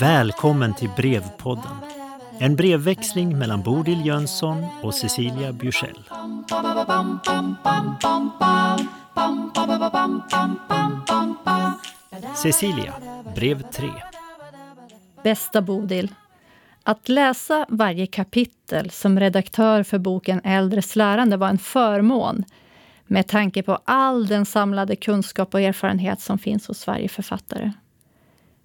Välkommen till Brevpodden. En brevväxling mellan Bodil Jönsson och Cecilia Bjursell. Cecilia, brev 3. Bästa Bodil. Att läsa varje kapitel som redaktör för boken Äldres lärande var en förmån med tanke på all den samlade kunskap och erfarenhet som finns hos varje författare.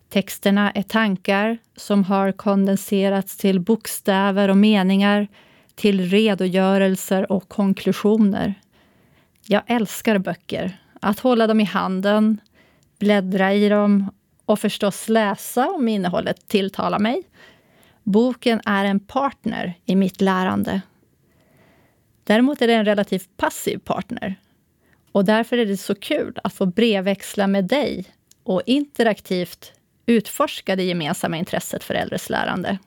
Texterna är tankar som har kondenserats till bokstäver och meningar, till redogörelser och konklusioner. Jag älskar böcker. Att hålla dem i handen, bläddra i dem och förstås läsa om innehållet tilltalar mig. Boken är en partner i mitt lärande. Däremot är det en relativt passiv partner. Och därför är det så kul att få brevväxla med dig och interaktivt utforska det gemensamma intresset för äldres lärande.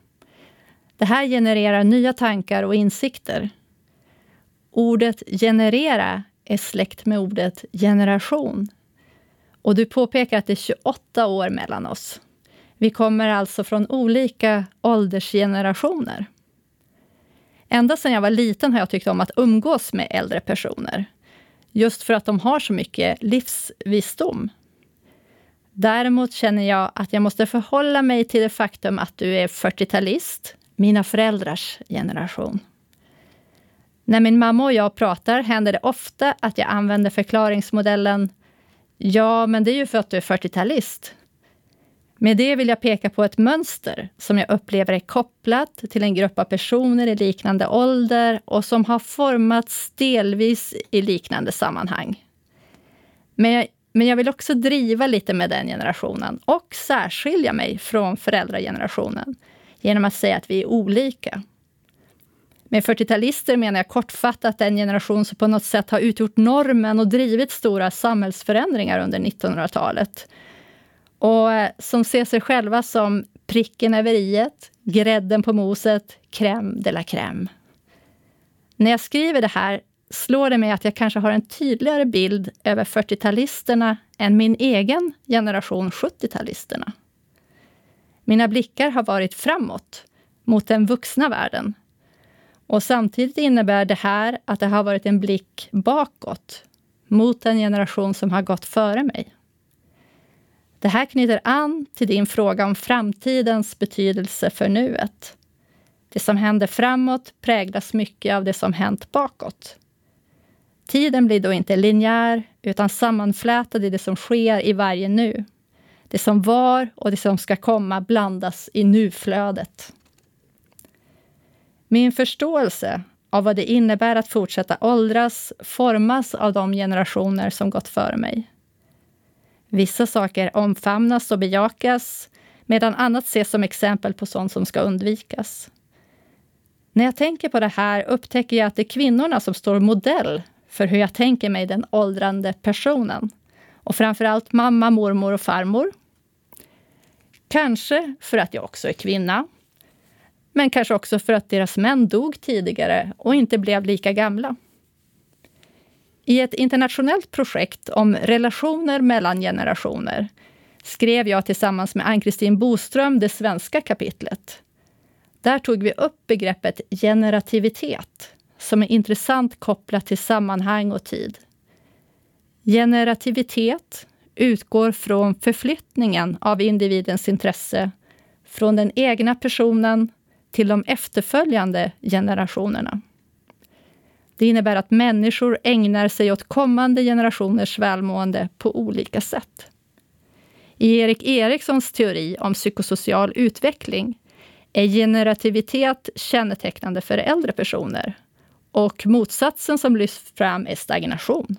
Det här genererar nya tankar och insikter. Ordet generera är släkt med ordet generation. Och du påpekar att det är 28 år mellan oss. Vi kommer alltså från olika åldersgenerationer. Ända sedan jag var liten har jag tyckt om att umgås med äldre personer. Just för att de har så mycket livsvisdom. Däremot känner jag att jag måste förhålla mig till det faktum att du är 40-talist, mina föräldrars generation. När min mamma och jag pratar händer det ofta att jag använder förklaringsmodellen Ja, men det är ju för att du är 40-talist. Med det vill jag peka på ett mönster som jag upplever är kopplat till en grupp av personer i liknande ålder och som har formats delvis i liknande sammanhang. Men jag, men jag vill också driva lite med den generationen och särskilja mig från föräldragenerationen genom att säga att vi är olika. Med 40-talister menar jag kortfattat den generation som på något sätt har utgjort normen och drivit stora samhällsförändringar under 1900-talet och eh, som ser sig själva som pricken över iet, grädden på moset, crème de la crème. När jag skriver det här slår det mig att jag kanske har en tydligare bild över 40-talisterna än min egen generation 70-talisterna. Mina blickar har varit framåt, mot den vuxna världen. Och samtidigt innebär det här att det har varit en blick bakåt, mot den generation som har gått före mig. Det här knyter an till din fråga om framtidens betydelse för nuet. Det som händer framåt präglas mycket av det som hänt bakåt. Tiden blir då inte linjär, utan sammanflätad i det som sker i varje nu. Det som var och det som ska komma blandas i nuflödet. Min förståelse av vad det innebär att fortsätta åldras formas av de generationer som gått före mig. Vissa saker omfamnas och bejakas, medan annat ses som exempel på sånt som ska undvikas. När jag tänker på det här upptäcker jag att det är kvinnorna som står modell för hur jag tänker mig den åldrande personen. Och framför allt mamma, mormor och farmor. Kanske för att jag också är kvinna. Men kanske också för att deras män dog tidigare och inte blev lika gamla. I ett internationellt projekt om relationer mellan generationer skrev jag tillsammans med Ann-Kristin Boström det svenska kapitlet. Där tog vi upp begreppet generativitet som är intressant kopplat till sammanhang och tid. Generativitet utgår från förflyttningen av individens intresse från den egna personen till de efterföljande generationerna. Det innebär att människor ägnar sig åt kommande generationers välmående på olika sätt. I Erik Erikssons teori om psykosocial utveckling är generativitet kännetecknande för äldre personer och motsatsen som lyfts fram är stagnation.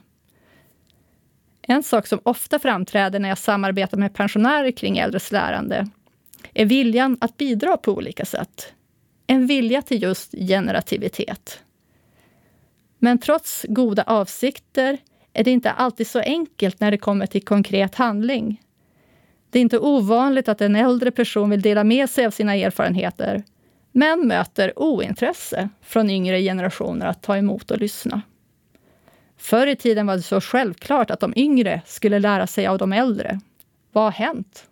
En sak som ofta framträder när jag samarbetar med pensionärer kring äldres lärande är viljan att bidra på olika sätt. En vilja till just generativitet. Men trots goda avsikter är det inte alltid så enkelt när det kommer till konkret handling. Det är inte ovanligt att en äldre person vill dela med sig av sina erfarenheter men möter ointresse från yngre generationer att ta emot och lyssna. Förr i tiden var det så självklart att de yngre skulle lära sig av de äldre. Vad har hänt?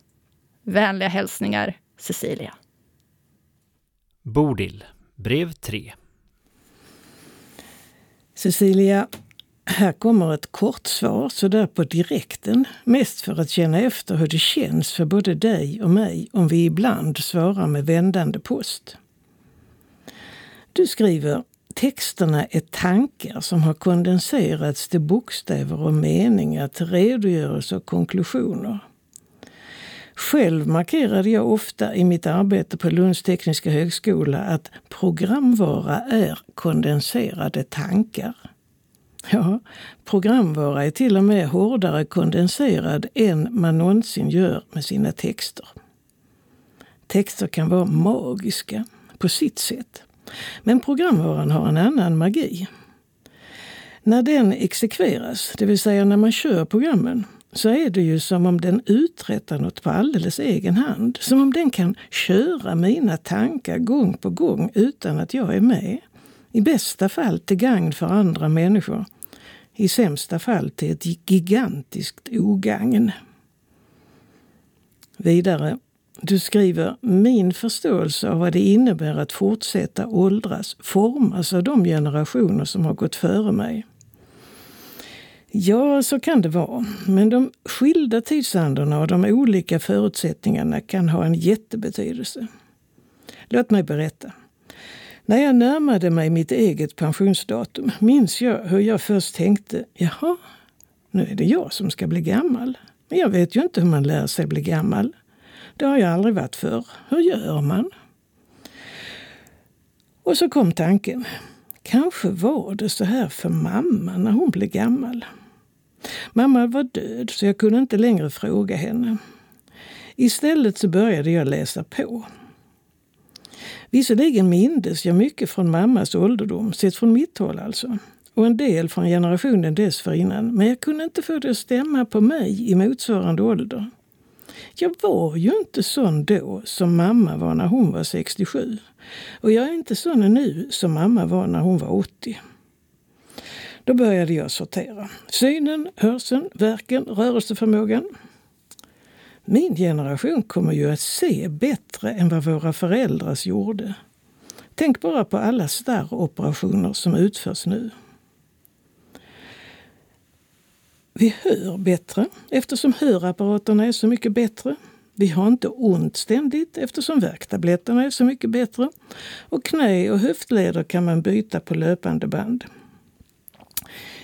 Vänliga hälsningar Cecilia. Bodil, brev 3. Cecilia, här kommer ett kort svar sådär på direkten. Mest för att känna efter hur det känns för både dig och mig om vi ibland svarar med vändande post. Du skriver Texterna är tankar som har kondenserats till bokstäver och meningar, till redogörelser och konklusioner. Själv markerade jag ofta i mitt arbete på Lunds tekniska högskola att programvara är kondenserade tankar. Ja, programvara är till och med hårdare kondenserad än man någonsin gör med sina texter. Texter kan vara magiska på sitt sätt. Men programvaran har en annan magi. När den exekveras, det vill säga när man kör programmen, så är det ju som om den uträttar något på alldeles egen hand. Som om den kan köra mina tankar gång på gång utan att jag är med. I bästa fall till gagn för andra människor. I sämsta fall till ett gigantiskt ogagn. Vidare, du skriver min förståelse av vad det innebär att fortsätta åldras formas av de generationer som har gått före mig. Ja, så kan det vara. Men de skilda tidsandorna och de olika förutsättningarna kan ha en jättebetydelse. Låt mig berätta. När jag närmade mig mitt eget pensionsdatum minns jag hur jag först tänkte, jaha, nu är det jag som ska bli gammal. Men jag vet ju inte hur man lär sig bli gammal. Det har jag aldrig varit för. Hur gör man? Och så kom tanken. Kanske var det så här för mamma när hon blev gammal. Mamma var död så jag kunde inte längre fråga henne. Istället så började jag läsa på. Visserligen mindes jag mycket från mammas ålderdom, sett från mitt håll alltså, och en del från generationen dessförinnan, men jag kunde inte få det att stämma på mig i motsvarande ålder. Jag var ju inte sån då som mamma var när hon var 67. Och jag är inte sån nu som mamma var när hon var 80. Då började jag sortera. Synen, hörseln, verken, rörelseförmågan. Min generation kommer ju att se bättre än vad våra föräldrars gjorde. Tänk bara på alla starroperationer som utförs nu. Vi hör bättre eftersom hörapparaterna är så mycket bättre. Vi har inte ont ständigt eftersom värktabletterna är så mycket bättre. Och knä och höftleder kan man byta på löpande band.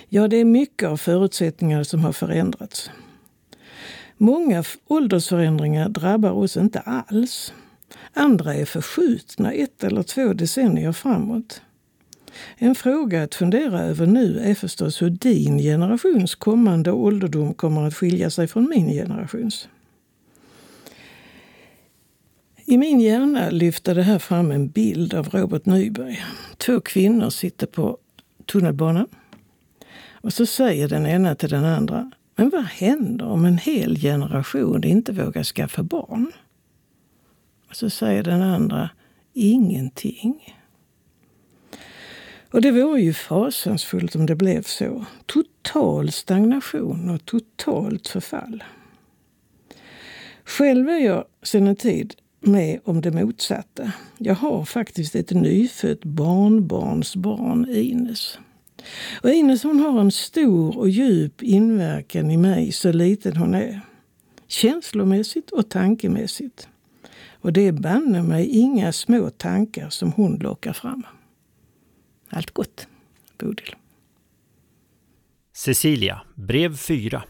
Ja, det är mycket av förutsättningar som har förändrats. Många åldersförändringar drabbar oss inte alls. Andra är förskjutna ett eller två decennier framåt. En fråga att fundera över nu är förstås hur din generations kommande ålderdom kommer att skilja sig från min generations. I min hjärna lyfter det här fram en bild av Robert Nyberg. Två kvinnor sitter på tunnelbanan. Och så säger den ena till den andra. Men vad händer om en hel generation inte vågar skaffa barn? Och så säger den andra. Ingenting. Och det vore ju fasansfullt om det blev så. Total stagnation och totalt förfall. Själv är jag sedan en tid med om det motsatta. Jag har faktiskt ett nyfött barnbarnsbarn, Ines. Och Ines hon har en stor och djup inverkan i mig, så liten hon är. Känslomässigt och tankemässigt. Och det är banne mig inga små tankar som hon lockar fram. Allt gott, Bodil. Cecilia, brev 4.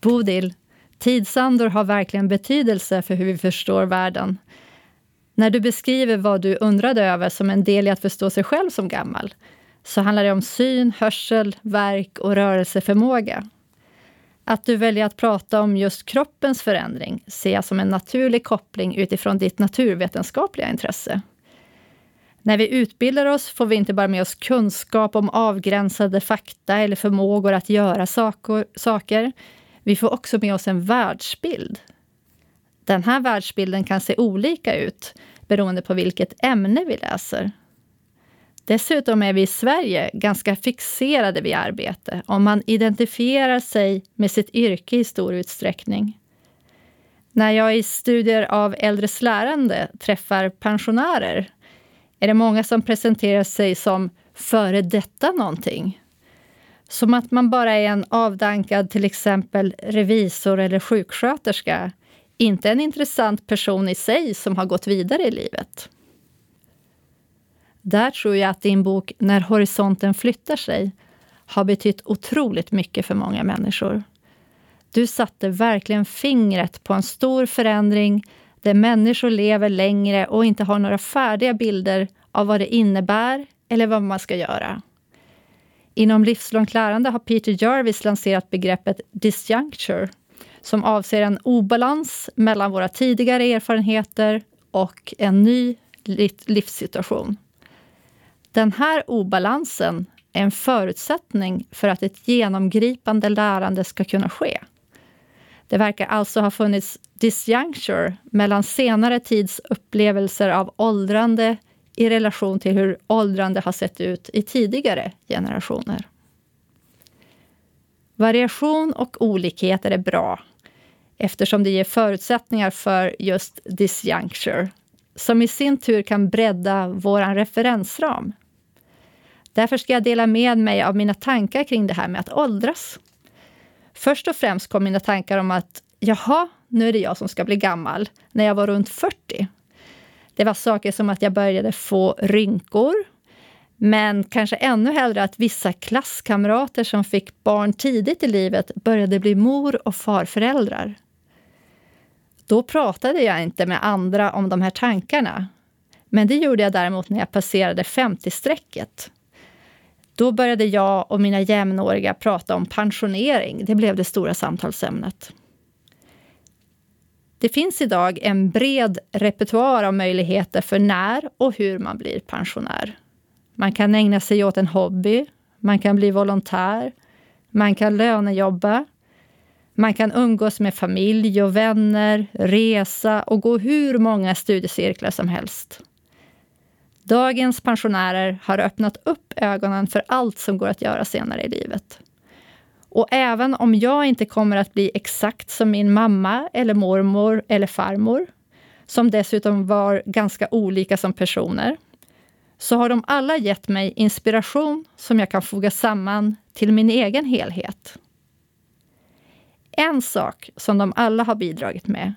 Bodil, tidsandor har verkligen betydelse för hur vi förstår världen. När du beskriver vad du undrade över som en del i att förstå sig själv som gammal, så handlar det om syn, hörsel, verk och rörelseförmåga. Att du väljer att prata om just kroppens förändring ser jag som en naturlig koppling utifrån ditt naturvetenskapliga intresse. När vi utbildar oss får vi inte bara med oss kunskap om avgränsade fakta eller förmågor att göra saker. Vi får också med oss en världsbild. Den här världsbilden kan se olika ut beroende på vilket ämne vi läser. Dessutom är vi i Sverige ganska fixerade vid arbete om man identifierar sig med sitt yrke i stor utsträckning. När jag i studier av äldres lärande träffar pensionärer är det många som presenterar sig som före detta någonting. Som att man bara är en avdankad till exempel revisor eller sjuksköterska. Inte en intressant person i sig som har gått vidare i livet. Där tror jag att din bok När horisonten flyttar sig har betytt otroligt mycket för många människor. Du satte verkligen fingret på en stor förändring där människor lever längre och inte har några färdiga bilder av vad det innebär eller vad man ska göra. Inom livslångt lärande har Peter Jarvis lanserat begreppet disjuncture som avser en obalans mellan våra tidigare erfarenheter och en ny livssituation. Den här obalansen är en förutsättning för att ett genomgripande lärande ska kunna ske. Det verkar alltså ha funnits disjuncture mellan senare tids upplevelser av åldrande i relation till hur åldrande har sett ut i tidigare generationer. Variation och olikheter är bra eftersom det ger förutsättningar för just disjuncture som i sin tur kan bredda vår referensram. Därför ska jag dela med mig av mina tankar kring det här med att åldras. Först och främst kom mina tankar om att jaha, nu är det jag som ska bli gammal, när jag var runt 40. Det var saker som att jag började få rynkor, men kanske ännu hellre att vissa klasskamrater som fick barn tidigt i livet började bli mor och farföräldrar. Då pratade jag inte med andra om de här tankarna. Men det gjorde jag däremot när jag passerade 50-strecket. Då började jag och mina jämnåriga prata om pensionering. Det blev det stora samtalsämnet. Det finns idag en bred repertoar av möjligheter för när och hur man blir pensionär. Man kan ägna sig åt en hobby, man kan bli volontär, man kan lönejobba, man kan umgås med familj och vänner, resa och gå hur många studiecirklar som helst. Dagens pensionärer har öppnat upp ögonen för allt som går att göra senare i livet. Och även om jag inte kommer att bli exakt som min mamma, eller mormor eller farmor, som dessutom var ganska olika som personer, så har de alla gett mig inspiration som jag kan foga samman till min egen helhet. En sak som de alla har bidragit med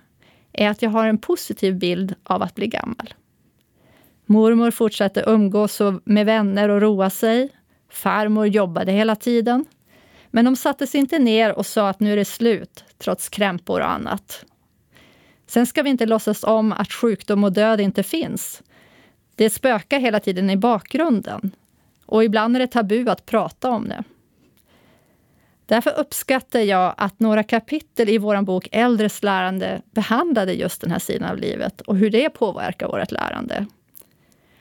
är att jag har en positiv bild av att bli gammal. Mormor fortsatte umgås med vänner och roa sig. Farmor jobbade hela tiden. Men de satte sig inte ner och sa att nu är det slut, trots krämpor och annat. Sen ska vi inte låtsas om att sjukdom och död inte finns. Det spökar hela tiden i bakgrunden. Och ibland är det tabu att prata om det. Därför uppskattar jag att några kapitel i vår bok Äldres lärande behandlade just den här sidan av livet och hur det påverkar vårt lärande.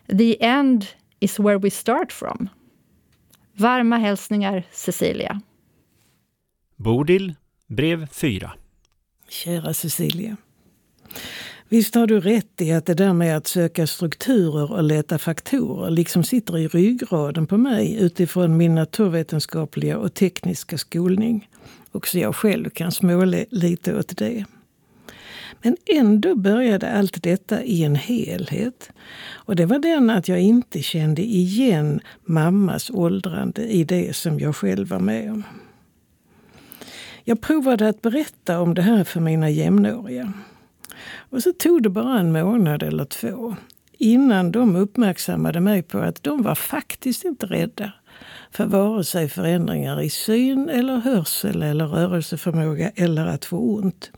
The end is where we start from. Varma hälsningar Cecilia. Bodil, brev 4. Kära Cecilia. Visst har du rätt i att det där med att söka strukturer och leta faktorer liksom sitter i ryggraden på mig utifrån min naturvetenskapliga och tekniska skolning. Också jag själv kan småle lite åt det. Men ändå började allt detta i en helhet. Och det var den att jag inte kände igen mammas åldrande i det som jag själv var med om. Jag provade att berätta om det här för mina jämnåriga. Och så tog det bara en månad eller två innan de uppmärksammade mig på att de var faktiskt inte rädda för vare sig förändringar i syn eller hörsel eller rörelseförmåga eller att få ont.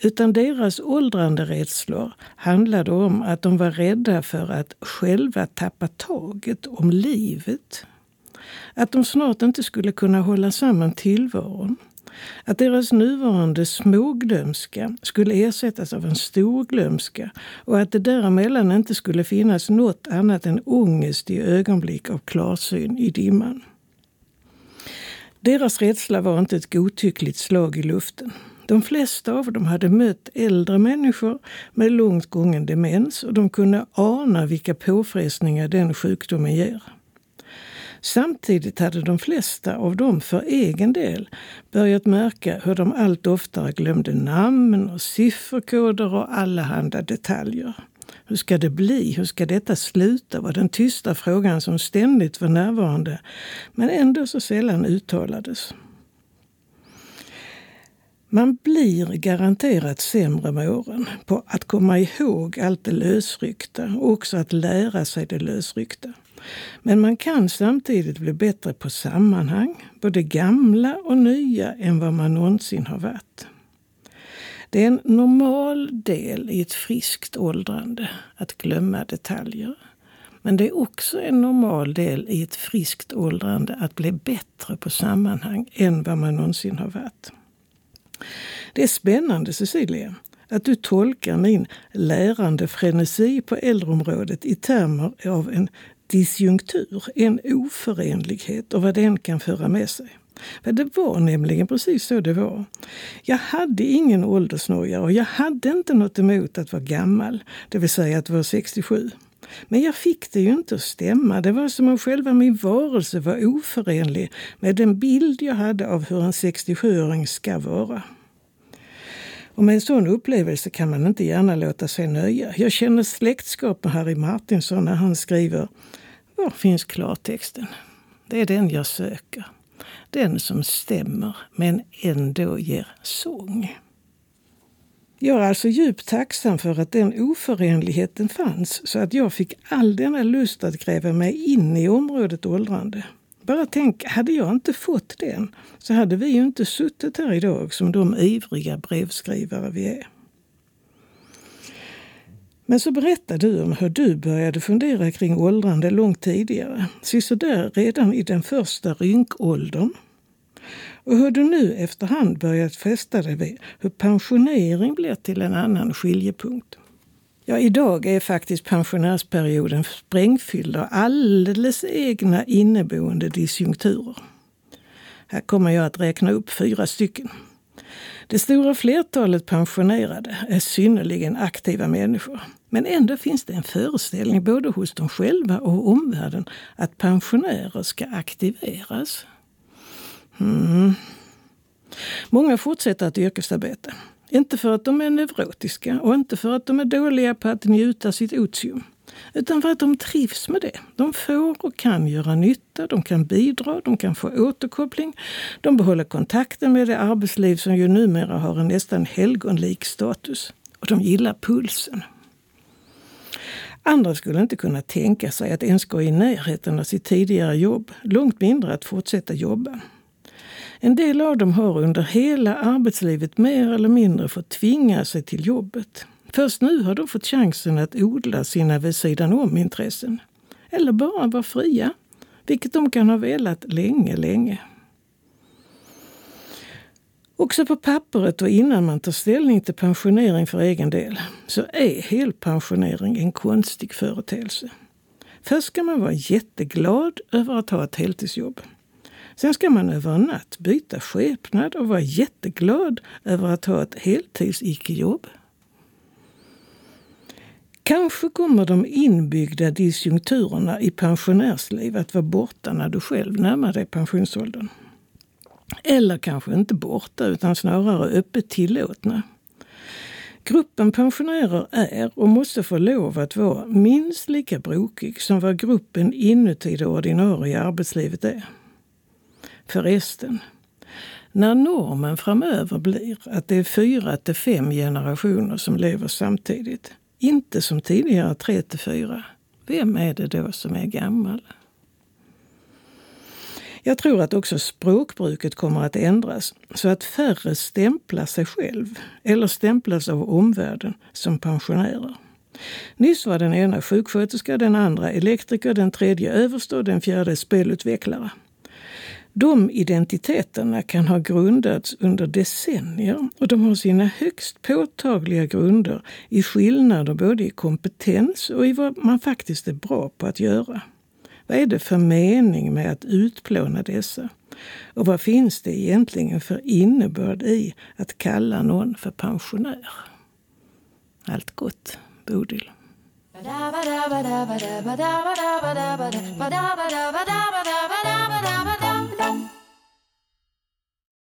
Utan deras åldrande rädslor handlade om att de var rädda för att själva tappa taget om livet. Att de snart inte skulle kunna hålla samman tillvaron. Att deras nuvarande småglömska skulle ersättas av en storglömska och att det däremellan inte skulle finnas något annat än ångest i ögonblick av klarsyn i dimman. Deras rädsla var inte ett godtyckligt slag i luften. De flesta av dem hade mött äldre människor med långt gången demens och de kunde ana vilka påfrestningar den sjukdomen ger. Samtidigt hade de flesta av dem för egen del börjat märka hur de allt oftare glömde namn och sifferkoder och allehanda detaljer. Hur ska det bli? Hur ska detta sluta? var den tysta frågan som ständigt var närvarande, men ändå så sällan uttalades. Man blir garanterat sämre med åren på att komma ihåg allt det lösryckta och också att lära sig det lösryckta. Men man kan samtidigt bli bättre på sammanhang, både gamla och nya, än vad man någonsin har varit. Det är en normal del i ett friskt åldrande att glömma detaljer. Men det är också en normal del i ett friskt åldrande att bli bättre på sammanhang än vad man någonsin har varit. Det är spännande, Cecilia, att du tolkar min lärande frenesi på äldreområdet i termer av en disjunktur, en oförenlighet och vad den kan föra med sig. Men det var nämligen precis så det var. Jag hade ingen åldersnoja och jag hade inte något emot att vara gammal, det vill säga att vara 67. Men jag fick det ju inte att stämma. Det var som om själva min varelse var oförenlig med den bild jag hade av hur en 67-åring ska vara. Och med en sån upplevelse kan man inte gärna låta sig nöja. Jag känner släktskap med Harry Martinsson när han skriver Var finns klartexten? Det är den jag söker. Den som stämmer men ändå ger sång. Jag är alltså djupt tacksam för att den oförenligheten fanns så att jag fick all denna lust att gräva mig in i området åldrande. Bara tänk, hade jag inte fått den så hade vi ju inte suttit här idag som de ivriga brevskrivare vi är. Men så berättar du om hur du började fundera kring åldrande långt tidigare. Sisådär redan i den första rynkåldern. Och hur du nu efterhand börjat fästa dig vid hur pensionering blir till en annan skiljepunkt. Ja, idag är faktiskt pensionärsperioden sprängfylld av alldeles egna inneboende disjunkturer. Här kommer jag att räkna upp fyra stycken. Det stora flertalet pensionerade är synnerligen aktiva människor. Men ändå finns det en föreställning både hos dem själva och omvärlden att pensionärer ska aktiveras. Mm. Många fortsätter att yrkesarbeta. Inte för att de är neurotiska och inte för att de är dåliga på att njuta sitt otium. Utan för att de trivs med det. De får och kan göra nytta, de kan bidra, de kan få återkoppling. De behåller kontakten med det arbetsliv som ju numera har en nästan helgonlik status. Och de gillar pulsen. Andra skulle inte kunna tänka sig att ens gå i närheten av sitt tidigare jobb, långt mindre att fortsätta jobba. En del av dem har under hela arbetslivet mer eller mindre fått tvinga sig till jobbet. Först nu har de fått chansen att odla sina vid sidan om-intressen. Eller bara vara fria, vilket de kan ha velat länge, länge. Också på pappret och innan man tar ställning till pensionering för egen del så är helpensionering en konstig företeelse. Först ska man vara jätteglad över att ha ett heltidsjobb. Sen ska man över en natt byta skepnad och vara jätteglad över att ha ett heltids-icke-jobb. Kanske kommer de inbyggda disjunkturerna i pensionärsliv att vara borta när du själv närmar dig pensionsåldern. Eller kanske inte borta, utan snarare öppet tillåtna. Gruppen pensionärer är och måste få lov att vara minst lika brokig som vad gruppen inuti det ordinarie arbetslivet är. Förresten, när normen framöver blir att det är fyra till fem generationer som lever samtidigt, inte som tidigare tre till fyra, vem är det då som är gammal? Jag tror att också språkbruket kommer att ändras så att färre stämplar sig själv eller stämplas av omvärlden som pensionärer. Nyss var den ena sjuksköterska, den andra elektriker, den tredje överste och den fjärde spelutvecklare. De identiteterna kan ha grundats under decennier och de har sina högst påtagliga grunder i skillnader både i kompetens och i vad man faktiskt är bra på att göra. Vad är det för mening med att utplåna dessa? Och vad finns det egentligen för innebörd i att kalla någon för pensionär? Allt gott, Bodil. Bye.